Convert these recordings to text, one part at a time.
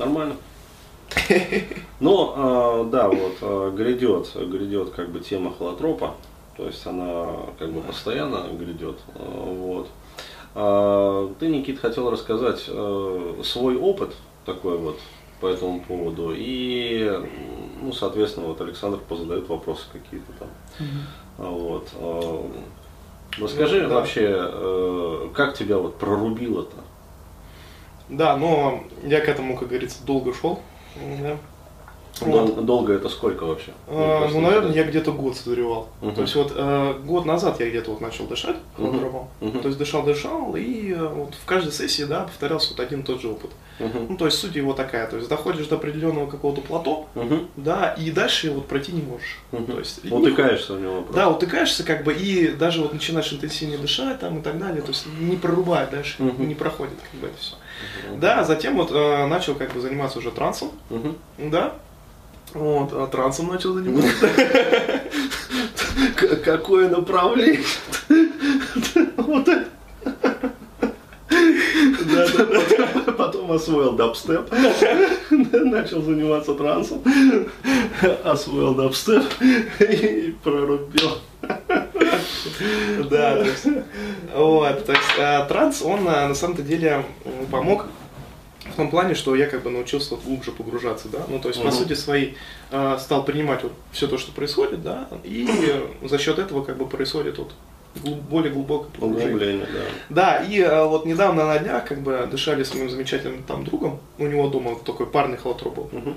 Нормально. Но, э, да, вот э, грядет, грядет как бы тема холотропа, то есть она как бы постоянно грядет, э, вот. А, ты, Никит, хотел рассказать э, свой опыт такой вот по этому поводу. И, ну, соответственно, вот Александр позадает вопросы какие-то там. Mm-hmm. Вот. Э, расскажи ну, да. вообще, э, как тебя вот прорубило-то? Да, но я к этому, как говорится, долго шел. Да. Вот. Долго это сколько вообще? А, ну, наверное, я где-то год созревал. Угу. То есть вот э, год назад я где-то вот начал дышать угу. Угу. То есть дышал, дышал, и э, вот в каждой сессии, да, повторялся вот один и тот же опыт. Угу. Ну, то есть суть его такая, то есть доходишь до определенного какого-то плато, угу. да, и дальше вот пройти не можешь. Угу. То есть, утыкаешься в него просто. Да, утыкаешься как бы, и даже вот начинаешь интенсивнее дышать там и так далее, то есть не прорубает дальше, угу. не проходит как бы это все. Угу. Да, затем вот э, начал как бы заниматься уже трансом, угу. да, вот, а трансом начал заниматься. Какое направление? Вот это. Да, да, да. Потом освоил дабстеп, начал заниматься трансом, освоил дабстеп и прорубил. Да, то есть, вот, то есть а, транс, он а, на самом-то деле помог в том плане, что я как бы научился глубже погружаться, да, ну то есть по сути своей э, стал принимать вот все то, что происходит, да, и за счет этого как бы происходит вот более глубокое погружение. Да. да, и э, вот недавно на днях как бы дышали с моим замечательным там другом, у него дома такой парный холотроп был. Угу.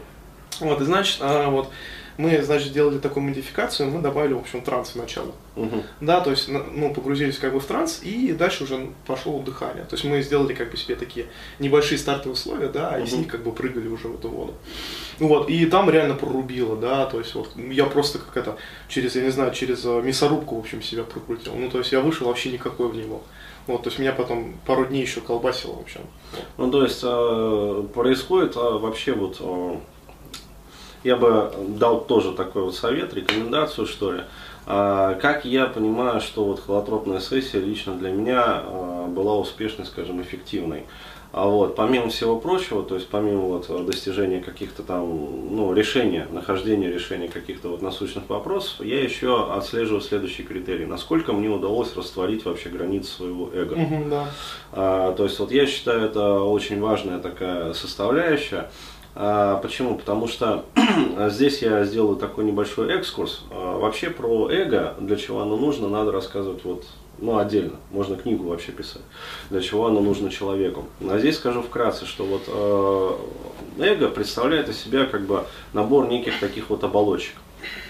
Вот, и значит, э, вот мы, значит, сделали такую модификацию, мы добавили, в общем, транс в начало. Угу. Да, то есть, ну, погрузились как бы в транс, и дальше уже пошло дыхание. То есть мы сделали как бы себе такие небольшие стартовые условия, да, угу. и с них как бы прыгали уже в эту воду. Ну вот, и там реально прорубило, да, то есть вот я просто как это, через, я не знаю, через э, мясорубку, в общем, себя прокрутил. Ну, то есть я вышел вообще никакой в него. Вот, то есть меня потом пару дней еще колбасило, в общем. Ну, то есть э, происходит э, вообще вот я бы дал тоже такой вот совет, рекомендацию, что ли. А, как я понимаю, что вот холотропная сессия лично для меня а, была успешной, скажем, эффективной. А вот, помимо всего прочего, то есть помимо вот достижения каких-то там, ну, решения, нахождения решения каких-то вот насущных вопросов, я еще отслеживаю следующий критерий. Насколько мне удалось растворить вообще границы своего эго. Угу, да. а, то есть вот я считаю, это очень важная такая составляющая. А, почему? Потому что здесь я сделаю такой небольшой экскурс. А, вообще про эго, для чего оно нужно, надо рассказывать вот ну, отдельно. Можно книгу вообще писать, для чего оно нужно человеку. А здесь скажу вкратце, что вот э, эго представляет из себя как бы набор неких таких вот оболочек.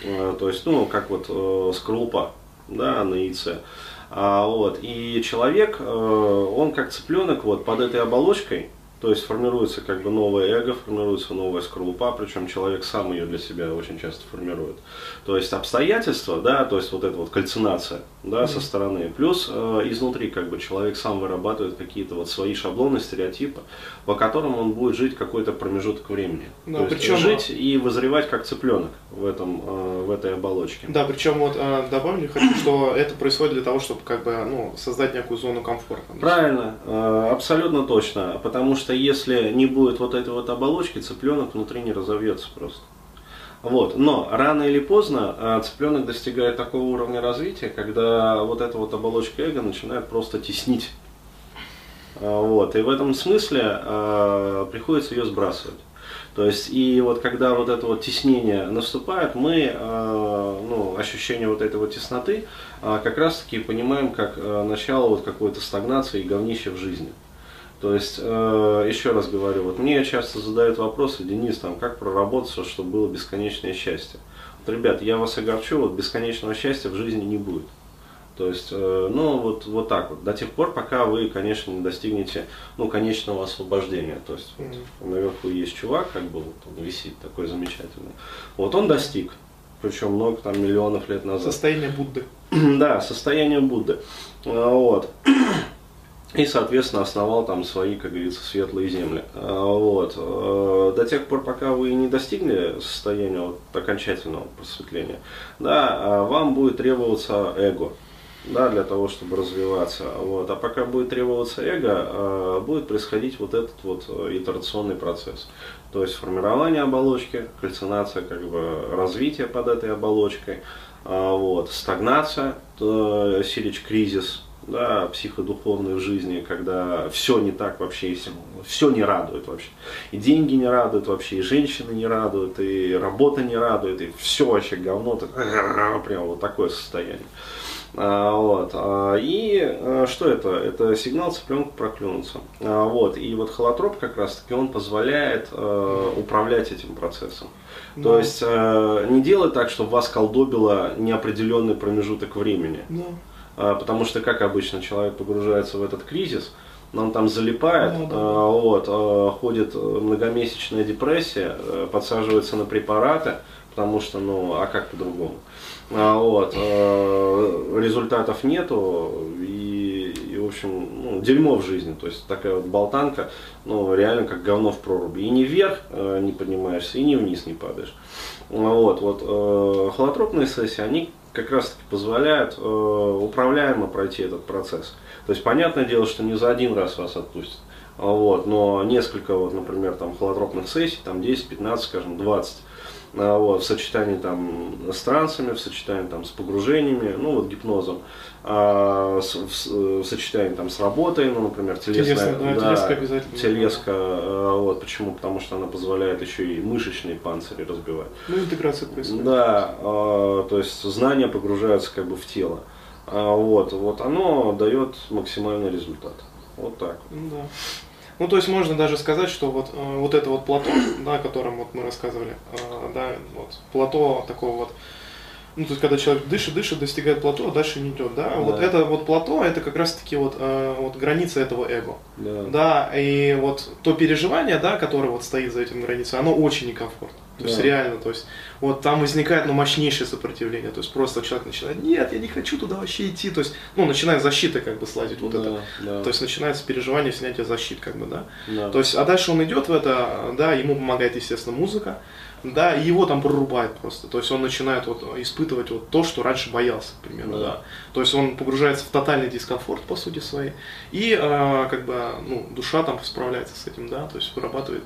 То есть, ну, как вот скорлупа, да, на яйце. А, вот, и человек, он как цыпленок вот под этой оболочкой, то есть формируется как бы новое эго, формируется новая скорлупа, причем человек сам ее для себя очень часто формирует. То есть обстоятельства, да, то есть вот эта вот кальцинация, да, mm-hmm. со стороны, плюс э, изнутри как бы человек сам вырабатывает какие-то вот свои шаблоны, стереотипы, по которым он будет жить какой-то промежуток времени. Да, то причем есть жить и вызревать как цыпленок в этом, э, в этой оболочке. Да, причем вот э, добавлю хочу, что это происходит для того, чтобы как бы ну создать некую зону комфорта. Правильно, э, абсолютно точно, потому что если не будет вот этой вот оболочки, цыпленок внутри не разовьется просто. Вот. Но рано или поздно э, цыпленок достигает такого уровня развития, когда вот эта вот оболочка эго начинает просто теснить. Э, вот. И в этом смысле э, приходится ее сбрасывать. То есть, и вот когда вот это вот теснение наступает, мы, э, ну, ощущение вот этой вот тесноты, э, как раз таки понимаем как э, начало вот какой-то стагнации и говнища в жизни. То есть, э, еще раз говорю, вот мне часто задают вопросы, Денис, там, как проработаться, чтобы было бесконечное счастье. Вот, ребят, я вас огорчу, вот бесконечного счастья в жизни не будет. То есть, э, ну, вот, вот так вот. До тех пор, пока вы, конечно, не достигнете, ну, конечного освобождения. То есть, вот, наверху есть чувак, как бы, вот он висит такой замечательный. Вот он достиг, причем много там миллионов лет назад. Состояние Будды. да, состояние Будды. А, вот. И, соответственно, основал там свои, как говорится, светлые земли. А, вот. Э, до тех пор, пока вы не достигли состояния вот, окончательного просветления, да, а вам будет требоваться эго. да, для того, чтобы развиваться. Вот. А пока будет требоваться эго, э, будет происходить вот этот вот э, итерационный процесс. То есть формирование оболочки, кальцинация, как бы развитие под этой оболочкой, э, вот, стагнация, силич кризис, да, психодуховной в жизни, когда все не так вообще, если все не радует вообще. И деньги не радуют вообще, и женщины не радуют, и работа не радует, и все вообще говно, так, прям вот такое состояние. А, вот. А, и а, что это? Это сигнал цыпленка проклюнуться. Вот. И вот холотроп как раз таки он позволяет управлять этим процессом. Да. То есть не делать так, чтобы вас колдобило неопределенный промежуток времени. Да. Потому что, как обычно, человек погружается в этот кризис, он там залипает, да, да. вот, ходит многомесячная депрессия, подсаживается на препараты, потому что, ну, а как по-другому? А, вот, э, результатов нету, и, и в общем, ну, дерьмо в жизни, то есть такая вот болтанка, ну, реально как говно в проруби. И не вверх э, не поднимаешься, и не вниз не падаешь. Вот, вот, э, холотропные сессии, они как раз таки позволяют управляемо пройти этот процесс. То есть, понятное дело, что не за один раз вас отпустят. Вот, но несколько, вот, например, там, холотропных сессий, там 10, 15, скажем, 20 а, вот, в сочетании там с трансами, в сочетании там с погружениями, ну вот гипнозом, а, с, в, в сочетании там с работой, ну, например, телесная, телеска, да, да, телеска обязательно. Телеска, а, вот, почему? Потому что она позволяет еще и мышечные панцири разбивать. Ну, интеграция происходит. Да, а, то есть знания погружаются как бы в тело. А, вот, вот оно дает максимальный результат. Вот так. Да. Ну, то есть можно даже сказать, что вот, э, вот это вот плато, да, о котором вот мы рассказывали, э, да, вот плато такого вот, ну, то есть, когда человек дышит, дышит, достигает плато, а дальше не идет, да? да. Вот это вот плато, это как раз-таки вот, э, вот граница этого эго. Да. да. И вот то переживание, да, которое вот стоит за этим границей, оно очень некомфортно. То да. есть реально, то есть вот там возникает ну, мощнейшее сопротивление. То есть просто человек начинает, нет, я не хочу туда вообще идти. То есть, ну, начинает защита как бы слазить вот да, это. Да. То есть начинается переживание снятия защит, как бы, да? да. То есть, а дальше он идет в это, да, ему помогает, естественно, музыка, да, и его там прорубает просто. То есть он начинает вот испытывать вот то, что раньше боялся, примерно, да. да. То есть он погружается в тотальный дискомфорт, по сути своей, и э, как бы, ну, душа там справляется с этим, да, то есть вырабатывает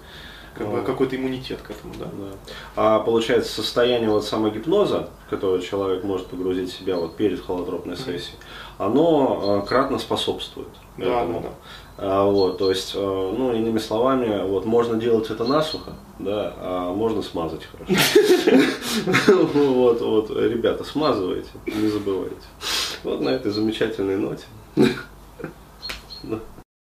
как бы, какой-то иммунитет к этому, да. да. А получается состояние вот самогипноза, в которое человек может погрузить себя вот перед холотропной сессией, оно э, кратно способствует. Да, этому. да, да. А, вот, то есть, э, ну, иными словами, вот, можно делать это насухо, да, а можно смазать хорошо. Вот, вот, ребята, смазывайте, не забывайте. Вот на этой замечательной ноте.